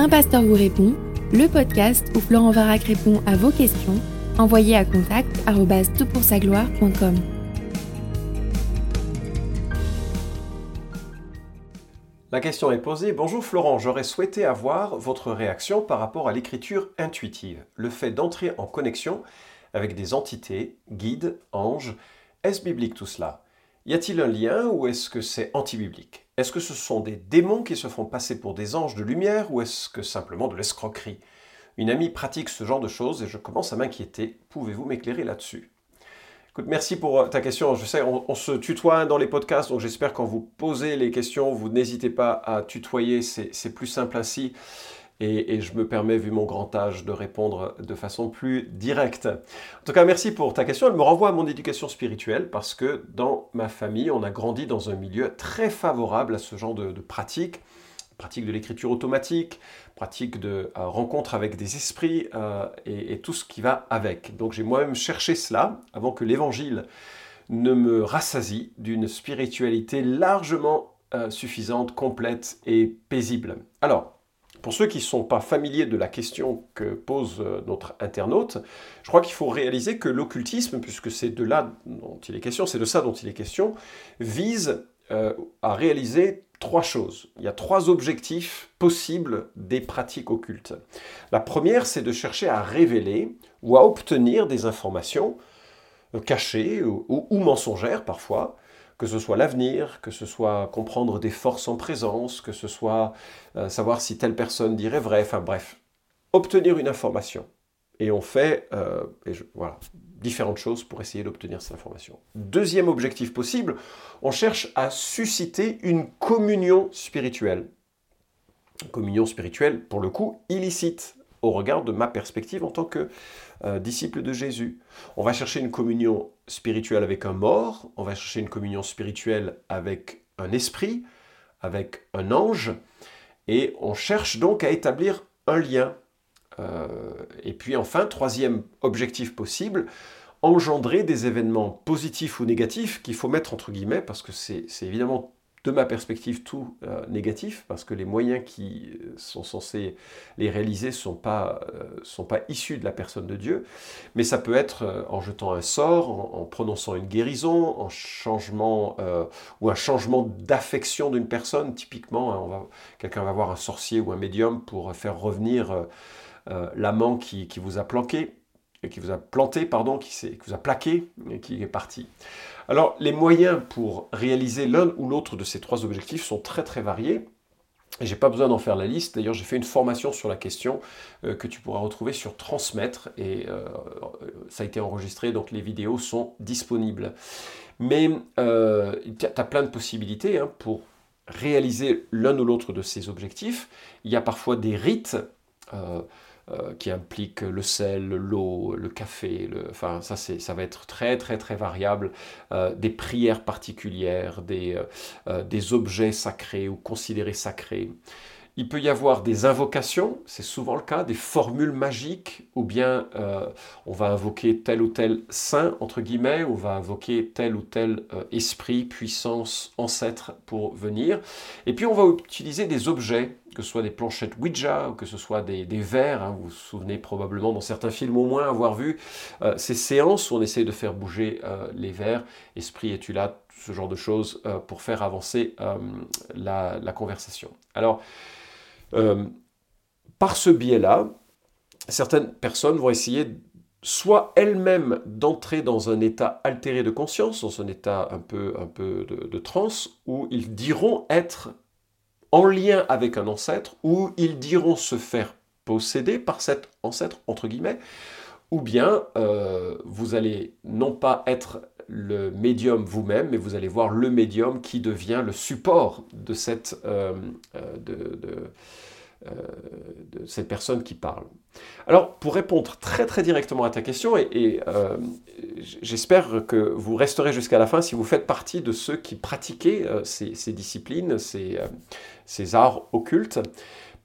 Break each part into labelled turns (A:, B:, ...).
A: Un pasteur vous répond, le podcast où Florent Varac répond à vos questions, envoyez à contact gloire.com
B: La question est posée. Bonjour Florent, j'aurais souhaité avoir votre réaction par rapport à l'écriture intuitive, le fait d'entrer en connexion avec des entités, guides, anges. Est-ce biblique tout cela? Y a-t-il un lien ou est-ce que c'est anti-biblique? Est-ce que ce sont des démons qui se font passer pour des anges de lumière ou est-ce que simplement de l'escroquerie? Une amie pratique ce genre de choses et je commence à m'inquiéter. Pouvez-vous m'éclairer là-dessus? Merci pour euh, ta question. Je sais, on, se tutoie dans les podcasts, donc j'espère quand vous posez les questions, vous n'hésitez pas à tutoyer, c'est plus simple ainsi. Et, je me permets, vu mon grand âge, de répondre de façon plus directe. En tout cas, merci pour ta question. Elle me renvoie à mon éducation spirituelle parce que dans ma famille, on a grandi dans un milieu très favorable à ce genre de, de pratique pratique de l'écriture automatique, pratique de euh, rencontre avec des esprits euh, et, tout ce qui va avec. Donc j'ai moi-même cherché cela avant que l'évangile ne me rassasie d'une spiritualité largement euh, suffisante, complète et paisible. Alors, pour ceux qui ne sont pas familiers de la question que pose notre internaute, je crois qu'il faut réaliser que l'occultisme, puisque c'est de là dont il est question, c'est de ça dont il est question, vise à réaliser trois choses. Il y a trois objectifs possibles des pratiques occultes. La première, c'est de chercher à révéler ou à obtenir des informations euh, cachées ou, mensongères parfois, que ce soit l'avenir, que ce soit comprendre des forces en présence, que ce soit euh, savoir si telle personne dirait vrai, enfin bref, obtenir une information. Et on fait, euh, différentes choses pour essayer d'obtenir cette information. Deuxième objectif possible, on cherche à susciter une communion spirituelle. communion spirituelle, pour le coup, illicite au regard de ma perspective en tant que euh, disciple de Jésus. On va chercher une communion spirituelle avec un mort, on va chercher une communion spirituelle avec un esprit, avec un ange, et on cherche donc à établir un lien euh, et puis enfin, troisième objectif possible, engendrer des événements positifs ou négatifs qu'il faut mettre entre guillemets, parce que c'est évidemment de ma perspective tout euh, négatif, parce que les moyens qui euh, sont censés les réaliser ne sont, pas, sont pas issus de la personne de Dieu, mais ça peut être en jetant un sort, en, prononçant une guérison, en changement ou un changement d'affection d'une personne. Typiquement, hein, quelqu'un va voir un sorcier ou un médium pour faire revenir euh, l'amant qui, vous a planqué, qui vous a planté, pardon, qui, vous a plaqué qui est parti. Alors, les moyens pour réaliser l'un ou l'autre de ces trois objectifs sont très très variés. Et j'ai pas besoin d'en faire la liste. D'ailleurs, j'ai fait une formation sur la question euh, que tu pourras retrouver sur Transmettre et euh, ça a été enregistré, donc les vidéos sont disponibles. Mais tu as plein de possibilités hein, pour réaliser l'un ou l'autre de ces objectifs. Il y a parfois des rites. Euh, qui implique le sel, l'eau, le café, le, enfin ça, ça va être très très très variable, euh, des prières particulières, des, euh, des objets sacrés ou considérés sacrés. Il peut y avoir des invocations, c'est souvent le cas, des formules magiques, ou bien on va invoquer tel ou tel saint, entre guillemets, on va invoquer tel ou tel esprit, puissance, ancêtre pour venir. Et puis on va utiliser des objets, que soit des planchettes Ouija, ou que ce soit des, verres. Hein. vous vous souvenez probablement dans certains films au moins avoir vu euh, ces séances où on essaie de faire bouger les verres, esprit es-tu là, ce genre de choses, pour faire avancer la, conversation. Alors, euh, par ce biais-là, certaines personnes vont essayer soit elles-mêmes d'entrer dans un état altéré de conscience, dans un état un peu, un peu de, de transe, où ils diront être en lien avec un ancêtre, ou ils diront se faire posséder par cet ancêtre, entre guillemets, ou bien euh, vous allez non pas être le médium vous-même, mais vous allez voir le médium qui devient le support de cette, euh, euh, de, cette personne qui parle. Alors, pour répondre très très directement à ta question, et, j'espère que vous resterez jusqu'à la fin si vous faites partie de ceux qui pratiquaient ces, ces, disciplines, ces, arts occultes,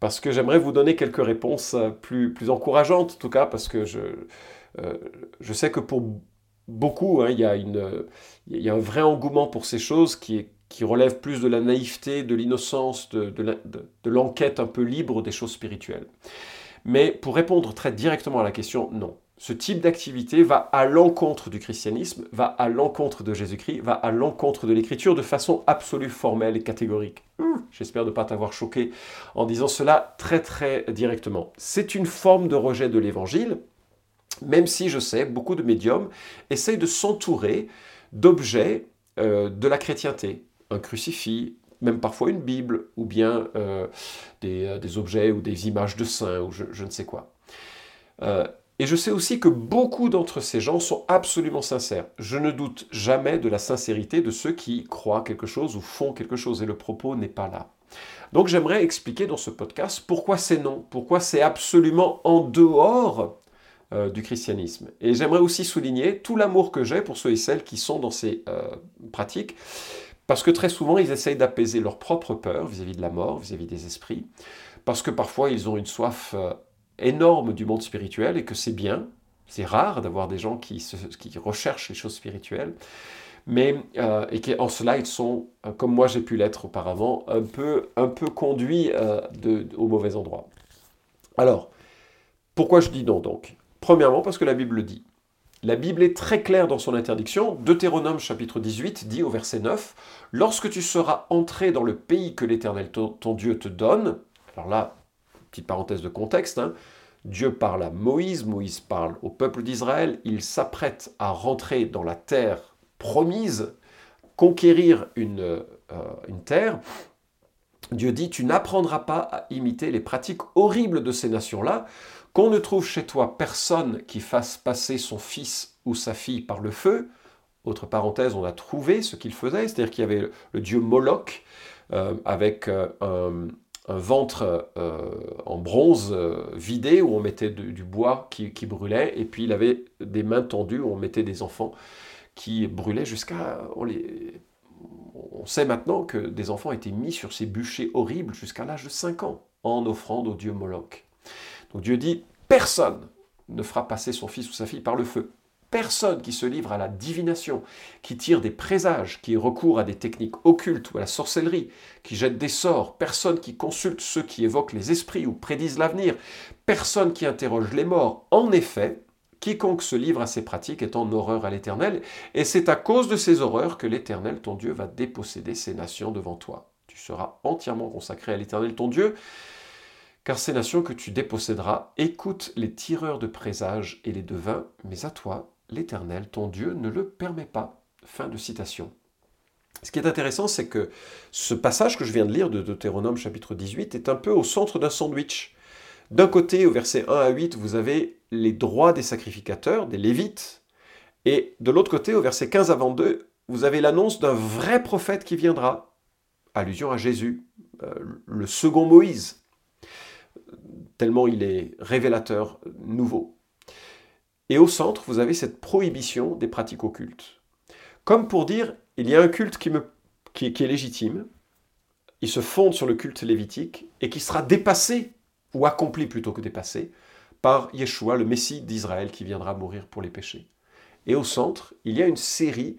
B: parce que j'aimerais vous donner quelques réponses euh, plus, plus encourageantes, en tout cas, parce que je, euh, je sais que pour beaucoup, hein, y il y a un vrai engouement pour ces choses qui est, qui relève plus de la naïveté, de l'innocence, de, l'enquête un peu libre des choses spirituelles. Mais pour répondre très directement à la question, non. Ce type d'activité va à l'encontre du christianisme, va à l'encontre de Jésus-Christ, va à l'encontre de l'écriture de façon absolue, formelle et catégorique. Hmm, j'espère ne pas t'avoir choqué en disant cela très très directement. C'est une forme de rejet de l'évangile, même si je sais, beaucoup de médiums essayent de s'entourer d'objets euh, de la chrétienté, un crucifix, même parfois une Bible, ou bien euh, euh, des, objets ou des images de saints, ou je, ne sais quoi. et je sais aussi que beaucoup d'entre ces gens sont absolument sincères. Je ne doute jamais de la sincérité de ceux qui croient quelque chose ou font quelque chose, et le propos n'est pas là. Donc j'aimerais expliquer dans ce podcast pourquoi c'est non, pourquoi c'est absolument en dehors euh, du christianisme. Et j'aimerais aussi souligner tout l'amour que j'ai pour ceux et celles qui sont dans ces euh, pratiques, parce que très souvent, ils essayent d'apaiser leur propre peur vis-à-vis de la mort, vis-à-vis des esprits, parce que parfois, ils ont une soif euh, énorme du monde spirituel et que c'est bien, c'est rare d'avoir des gens qui, qui, recherchent les choses spirituelles, mais et qu'en cela, ils sont, comme moi j'ai pu l'être auparavant, un peu, un peu conduits au mauvais endroit. Alors, pourquoi je dis non donc? Premièrement, parce que la Bible le dit. La Bible est très claire dans son interdiction. Deutéronome chapitre 18 dit au verset 9, Lorsque tu seras entré dans le pays que l'Éternel ton, Dieu te donne, alors là, petite parenthèse de contexte, hein, Dieu parle à Moïse, Moïse parle au peuple d'Israël, il s'apprête à rentrer dans la terre promise, conquérir une, euh, une terre. Dieu dit, tu n'apprendras pas à imiter les pratiques horribles de ces nations-là, qu'on ne trouve chez toi personne qui fasse passer son fils ou sa fille par le feu, autre parenthèse, on a trouvé ce qu'il faisait, c'est-à-dire qu'il y avait le dieu Moloch euh, avec euh, un, ventre euh, en bronze vidé où on mettait du bois qui, brûlait, et puis il avait des mains tendues où on mettait des enfants qui brûlaient jusqu'à... On, on sait maintenant que des enfants étaient mis sur ces bûchers horribles jusqu'à l'âge de 5 ans en offrande au dieu Moloch. Donc Dieu dit, personne ne fera passer son fils ou sa fille par le feu. Personne qui se livre à la divination, qui tire des présages, qui recourt à des techniques occultes ou à la sorcellerie, qui jette des sorts, personne qui consulte ceux qui évoquent les esprits ou prédisent l'avenir, personne qui interroge les morts. En effet, quiconque se livre à ces pratiques est en horreur à l'Éternel, et c'est à cause de ces horreurs que l'Éternel, ton Dieu, va déposséder ces nations devant toi. Tu seras entièrement consacré à l'Éternel, ton Dieu, car ces nations que tu déposséderas écoutent les tireurs de présages et les devins, mais à toi, l'Éternel, ton Dieu, ne le permet pas. Fin de citation. Ce qui est intéressant, c'est que ce passage que je viens de lire de Deutéronome chapitre 18 est un peu au centre d'un sandwich. D'un côté, au verset 1 à 8, vous avez les droits des sacrificateurs, des Lévites, et de l'autre côté, au verset 15 à 22, vous avez l'annonce d'un vrai prophète qui viendra. Allusion à Jésus, euh, le second Moïse, tellement il est révélateur nouveau. Et au centre, vous avez cette prohibition des pratiques occultes. Comme pour dire, il y a un culte qui, me, qui, est légitime, il se fonde sur le culte lévitique, et qui sera dépassé, ou accompli plutôt que dépassé, par Yeshua, le Messie d'Israël, qui viendra mourir pour les péchés. Et au centre, il y a une série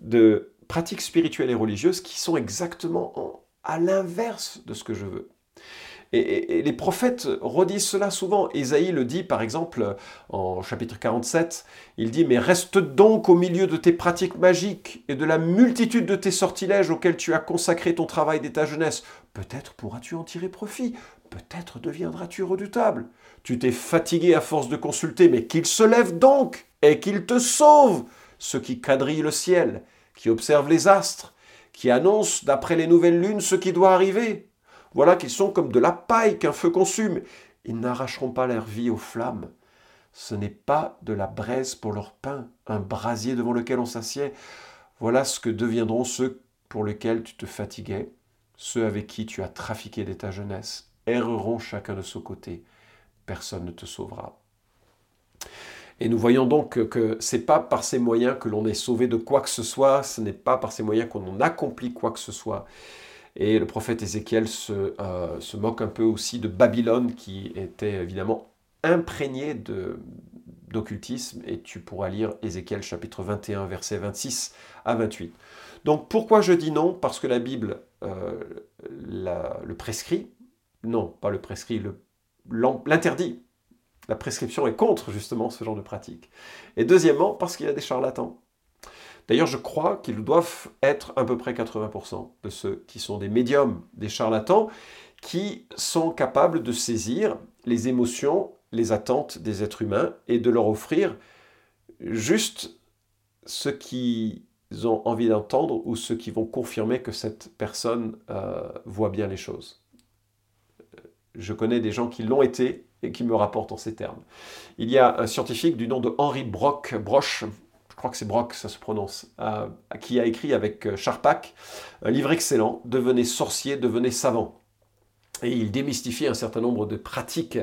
B: de pratiques spirituelles et religieuses qui sont exactement à l'inverse de ce que je veux. Et, les prophètes redisent cela souvent. Ésaïe le dit par exemple en chapitre 47, il dit Mais reste donc au milieu de tes pratiques magiques et de la multitude de tes sortilèges auxquels tu as consacré ton travail dès ta jeunesse. Peut-être pourras-tu en tirer profit, peut-être deviendras-tu redoutable. Tu t'es fatigué à force de consulter, mais qu'il se lève donc et qu'il te sauve, ceux qui quadrillent le ciel, qui observent les astres, qui annoncent d'après les nouvelles lunes ce qui doit arriver voilà qu'ils sont comme de la paille qu'un feu consume. Ils n'arracheront pas leur vie aux flammes. Ce n'est pas de la braise pour leur pain, un brasier devant lequel on s'assied. Voilà ce que deviendront ceux pour lesquels tu te fatiguais, ceux avec qui tu as trafiqué dès ta jeunesse, erreront chacun de son côté. Personne ne te sauvera. Et nous voyons donc que ce n'est pas par ces moyens que l'on est sauvé de quoi que ce soit, ce n'est pas par ces moyens qu'on en accomplit quoi que ce soit. Et le prophète Ézéchiel euh, se, moque un peu aussi de Babylone, qui était évidemment imprégné d'occultisme, et tu pourras lire Ézéchiel chapitre 21, versets 26 à 28. Donc pourquoi je dis non? Parce que la Bible euh, le prescrit. Non, pas le prescrit, l'interdit. La prescription est contre justement ce genre de pratique. Et deuxièmement, parce qu'il y a des charlatans. D'ailleurs, je crois qu'ils doivent être à peu près 80% de ceux qui sont des médiums, des charlatans, qui sont capables de saisir les émotions, les attentes des êtres humains et de leur offrir juste ce qu'ils ont envie d'entendre ou ce qui vont confirmer que cette personne euh, voit bien les choses. Je connais des gens qui l'ont été et qui me rapportent en ces termes. Il y a un scientifique du nom de Henri Brock, Broch, crois que c'est Brock, ça se prononce, euh, qui a écrit avec euh, Charpak un livre excellent, Devenez sorcier, devenez savant. Et il démystifie un certain nombre de pratiques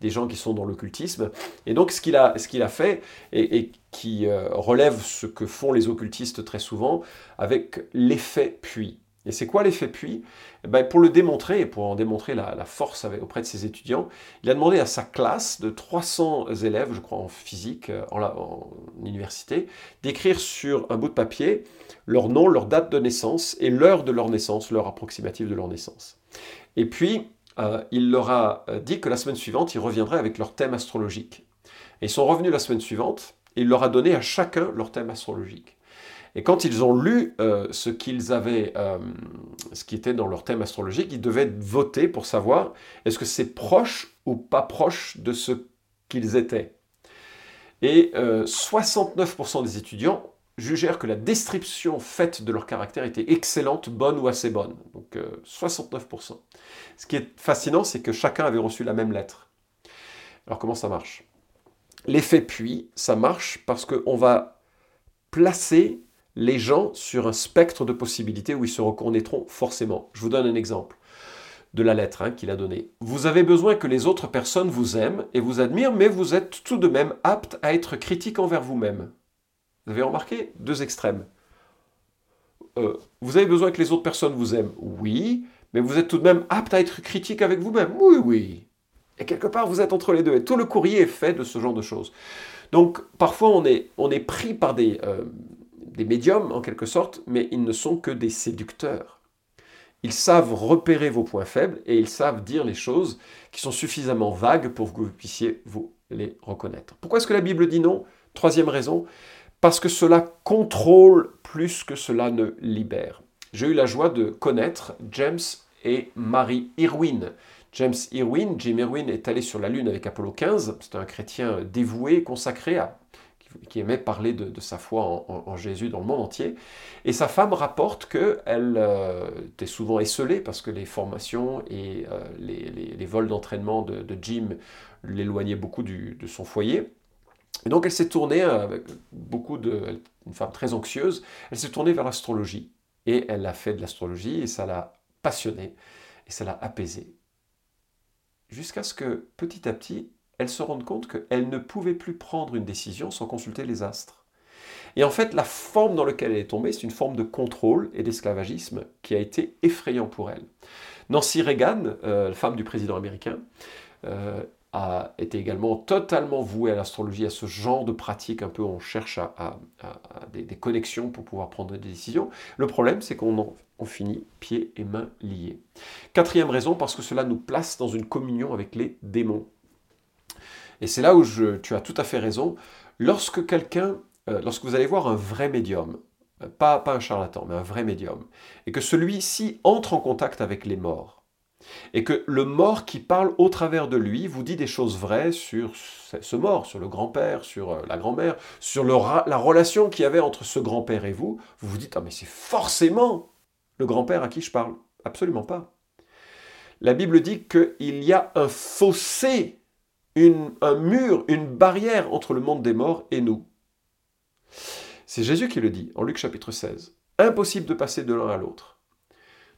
B: des gens qui sont dans l'occultisme. Et donc ce qu'il a, ce qu'il a fait, et, qui euh, relève ce que font les occultistes très souvent, avec l'effet puits. Et c'est quoi l'effet puits? Eh ben, Pour le démontrer, et pour en démontrer la, force auprès de ses étudiants, il a demandé à sa classe de 300 élèves, je crois en physique, euh, en, université, d'écrire sur un bout de papier leur nom, leur date de naissance et l'heure de leur naissance, l'heure approximative de leur naissance. Et puis, euh, il leur a euh, dit que la semaine suivante, ils reviendraient avec leur thème astrologique. Et ils sont revenus la semaine suivante, et il leur a donné à chacun leur thème astrologique. Et quand ils ont lu euh, ce qu'ils avaient, ce qui était dans leur thème astrologique, ils devaient voter pour savoir est-ce que c'est proche ou pas proche de ce qu'ils étaient. Et 69% des étudiants jugèrent que la description faite de leur caractère était excellente, bonne ou assez bonne. Donc 69%. Euh, Ce qui est fascinant, c'est que chacun avait reçu la même lettre. Alors comment ça marche? L'effet puis, ça marche parce qu'on va placer les gens sur un spectre de possibilités où ils se reconnaîtront forcément. Je vous donne un exemple de la lettre hein, qu'il a donnée. Vous avez besoin que les autres personnes vous aiment et vous admirent, mais vous êtes tout de même apte à être critique envers vous-même. Vous avez remarqué Deux extrêmes. Euh, vous avez besoin que les autres personnes vous aiment Oui, mais vous êtes tout de même apte à être critique avec vous-même Oui, oui. Et quelque part, vous êtes entre les deux. Et tout le courrier est fait de ce genre de choses. Donc, parfois, on est, on est pris par des, euh, des médiums, en quelque sorte, mais ils ne sont que des séducteurs. Ils savent repérer vos points faibles et ils savent dire les choses qui sont suffisamment vagues pour que vous puissiez vous les reconnaître. Pourquoi est-ce que la Bible dit non? Troisième raison, parce que cela contrôle plus que cela ne libère. J'ai eu la joie de connaître James et Marie Irwin. James Irwin, Jim Irwin est allé sur la Lune avec Apollo 15, c'est un chrétien dévoué, consacré à qui aimait parler de, sa foi en, Jésus dans le monde entier. Et sa femme rapporte qu'elle euh, était souvent esselée parce que les formations et euh, les, vols d'entraînement de, Jim l'éloignaient beaucoup de son foyer. Et donc elle s'est tournée, euh, avec beaucoup de, une femme très anxieuse, elle s'est tournée vers l'astrologie. Et elle a fait de l'astrologie et ça l'a passionnée et ça l'a apaisée. Jusqu'à ce que petit à petit, elle se rende compte qu'elle ne pouvait plus prendre une décision sans consulter les astres. Et en fait, la forme dans laquelle elle est tombée, c'est une forme de contrôle et d'esclavagisme qui a été effrayant pour elle. Nancy Reagan, euh, femme du président américain, euh, a été également totalement voué à l'astrologie, à ce genre de pratique, un peu on cherche à, des, connexions pour pouvoir prendre des décisions. Le problème, c'est qu'on on finit pieds et mains liés. Quatrième raison, parce que cela nous place dans une communion avec les démons. Et c'est là où je, tu as tout à fait raison. Lorsque quelqu'un, euh, lorsque vous allez voir un vrai médium, euh, pas, pas un charlatan, mais un vrai médium, et que celui-ci entre en contact avec les morts, et que le mort qui parle au travers de lui vous dit des choses vraies sur ce mort, sur le grand-père, sur euh, la grand-mère, sur la relation qu'il y avait entre ce grand-père et vous, vous vous dites, ah mais c'est forcément le grand-père à qui je parle. Absolument pas. La Bible dit qu'il y a un fossé, un mur, une barrière entre le monde des morts et nous. C'est Jésus qui le dit en Luc chapitre 16. Impossible de passer de l'un à l'autre.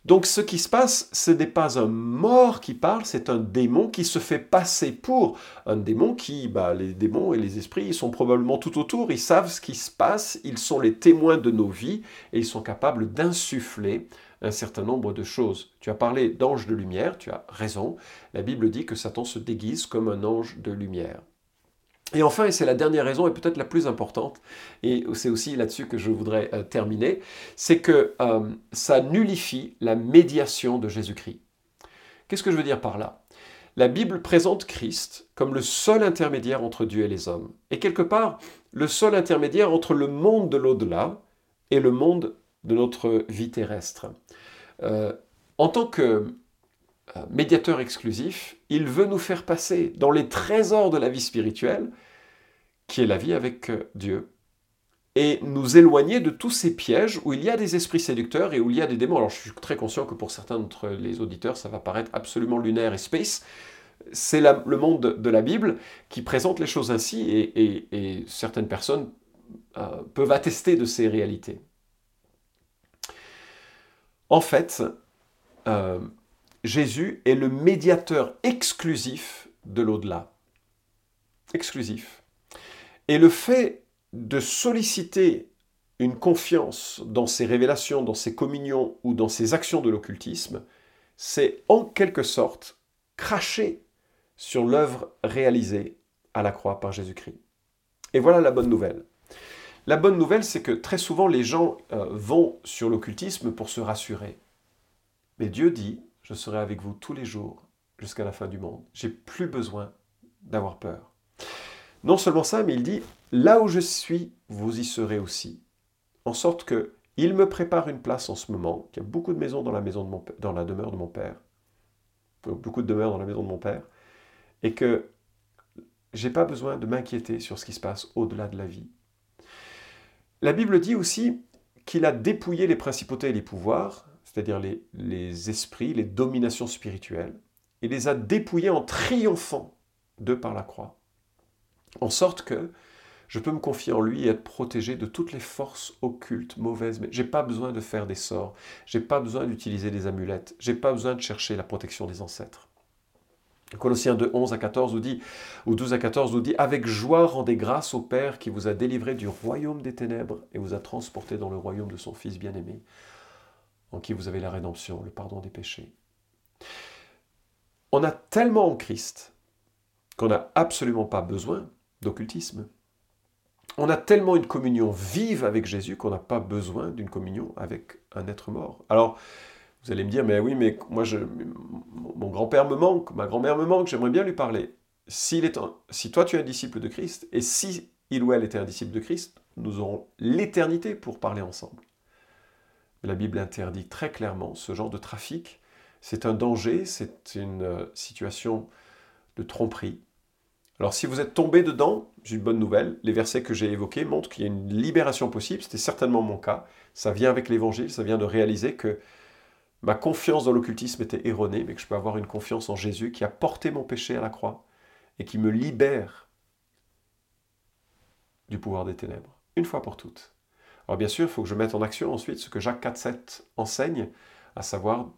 B: Donc ce qui se passe, ce n'est pas un mort qui parle, c'est un démon qui se fait passer pour un démon qui, bah, les démons et les esprits, ils sont probablement tout autour, ils savent ce qui se passe, ils sont les témoins de nos vies et ils sont capables d'insuffler un certain nombre de choses. Tu as parlé d'ange de lumière, tu as raison, la Bible dit que Satan se déguise comme un ange de lumière. Et enfin, et c'est la dernière raison et peut-être la plus importante, et c'est aussi là-dessus que je voudrais euh, terminer, c'est que euh, ça nullifie la médiation de Jésus-Christ. Qu'est-ce que je veux dire par là? La Bible présente Christ comme le seul intermédiaire entre Dieu et les hommes, et quelque part le seul intermédiaire entre le monde de l'au-delà et le monde de notre vie terrestre. Euh, en tant que médiateur exclusif, il veut nous faire passer dans les trésors de la vie spirituelle, qui est la vie avec euh, Dieu, et nous éloigner de tous ces pièges où il y a des esprits séducteurs et où il y a des démons. Alors je suis très conscient que pour certains d'entre les auditeurs, ça va paraître absolument lunaire et space. C'est le monde de la Bible qui présente les choses ainsi et, certaines personnes euh, peuvent attester de ces réalités. En fait, euh, Jésus est le médiateur exclusif de l'au-delà. Exclusif. Et le fait de solliciter une confiance dans ses révélations, dans ses communions ou dans ses actions de l'occultisme, c'est en quelque sorte cracher sur l'œuvre réalisée à la croix par Jésus-Christ. Et voilà la bonne nouvelle. La bonne nouvelle, c'est que très souvent les gens euh, vont sur l'occultisme pour se rassurer. Mais Dieu dit, je serai avec vous tous les jours jusqu'à la fin du monde. J'ai plus besoin d'avoir peur. Non seulement ça, mais il dit, là où je suis, vous y serez aussi. En sorte que il me prépare une place en ce moment, qu'il y a beaucoup de maisons dans la, demeure de mon père, beaucoup de demeures dans la maison de mon père, et que j'ai pas besoin de m'inquiéter sur ce qui se passe au-delà de la vie. La Bible dit aussi qu'il a dépouillé les principautés et les pouvoirs, c'est-à-dire les, esprits, les dominations spirituelles, et les a dépouillés en triomphant de par la croix. En sorte que je peux me confier en lui et être protégé de toutes les forces occultes, mauvaises. Mais j'ai pas besoin de faire des sorts, j'ai pas besoin d'utiliser des amulettes, j'ai pas besoin de chercher la protection des ancêtres. Colossiens 2, 11 à 14 nous dit, ou 12 à 14 nous dit, Avec joie rendez grâce au Père qui vous a délivré du royaume des ténèbres et vous a transporté dans le royaume de son Fils bien-aimé, en qui vous avez la rédemption, le pardon des péchés. On a tellement en Christ qu'on n'a absolument pas besoin d'occultisme. On a tellement une communion vive avec Jésus qu'on n'a pas besoin d'une communion avec un être mort. Alors, vous allez me dire, mais oui, mais moi, je, mon grand-père me manque, ma grand-mère me manque, j'aimerais bien lui parler. est si toi tu es un disciple de Christ, et si il ou elle était un disciple de Christ, nous aurons l'éternité pour parler ensemble. La Bible interdit très clairement ce genre de trafic. C'est un danger, c'est une euh, situation de tromperie. Alors si vous êtes tombé dedans, j'ai une bonne nouvelle. Les versets que j'ai évoqués montrent qu'il y a une libération possible. C'était certainement mon cas. Ça vient avec l'évangile, ça vient de réaliser que ma confiance dans l'occultisme était erronée, mais que je peux avoir une confiance en Jésus qui a porté mon péché à la croix et qui me libère du pouvoir des ténèbres, une fois pour toutes. Alors bien sûr, il faut que je mette en action ensuite ce que Jacques 4.7 enseigne, à savoir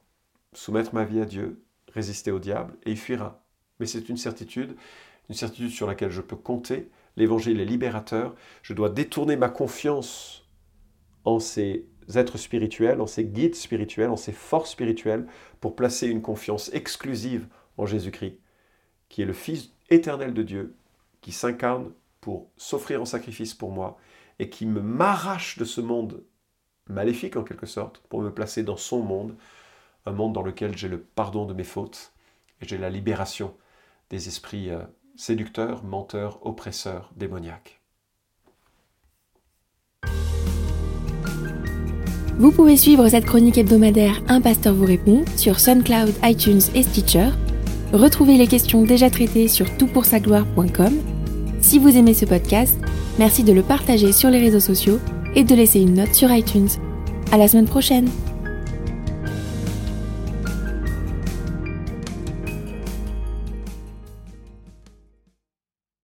B: soumettre ma vie à Dieu, résister au diable, et il fuira. Mais c'est une certitude, une certitude sur laquelle je peux compter. L'évangile est libérateur. Je dois détourner ma confiance en ces êtres spirituels, en ces guides spirituels, en ces forces spirituelles, pour placer une confiance exclusive en Jésus-Christ, qui est le Fils éternel de Dieu, qui s'incarne pour s'offrir en sacrifice pour moi et qui me m'arrache de ce monde maléfique en quelque sorte pour me placer dans son monde, un monde dans lequel j'ai le pardon de mes fautes et j'ai la libération des esprits euh, séducteurs, menteurs, oppresseurs, démoniaques.
A: Vous pouvez suivre cette chronique hebdomadaire Un pasteur vous répond sur SoundCloud, iTunes et Stitcher. Retrouvez les questions déjà traitées sur toutpoursagloire.com. Si vous aimez ce podcast, Merci de le partager sur les réseaux sociaux et de laisser une note sur iTunes. À la semaine prochaine!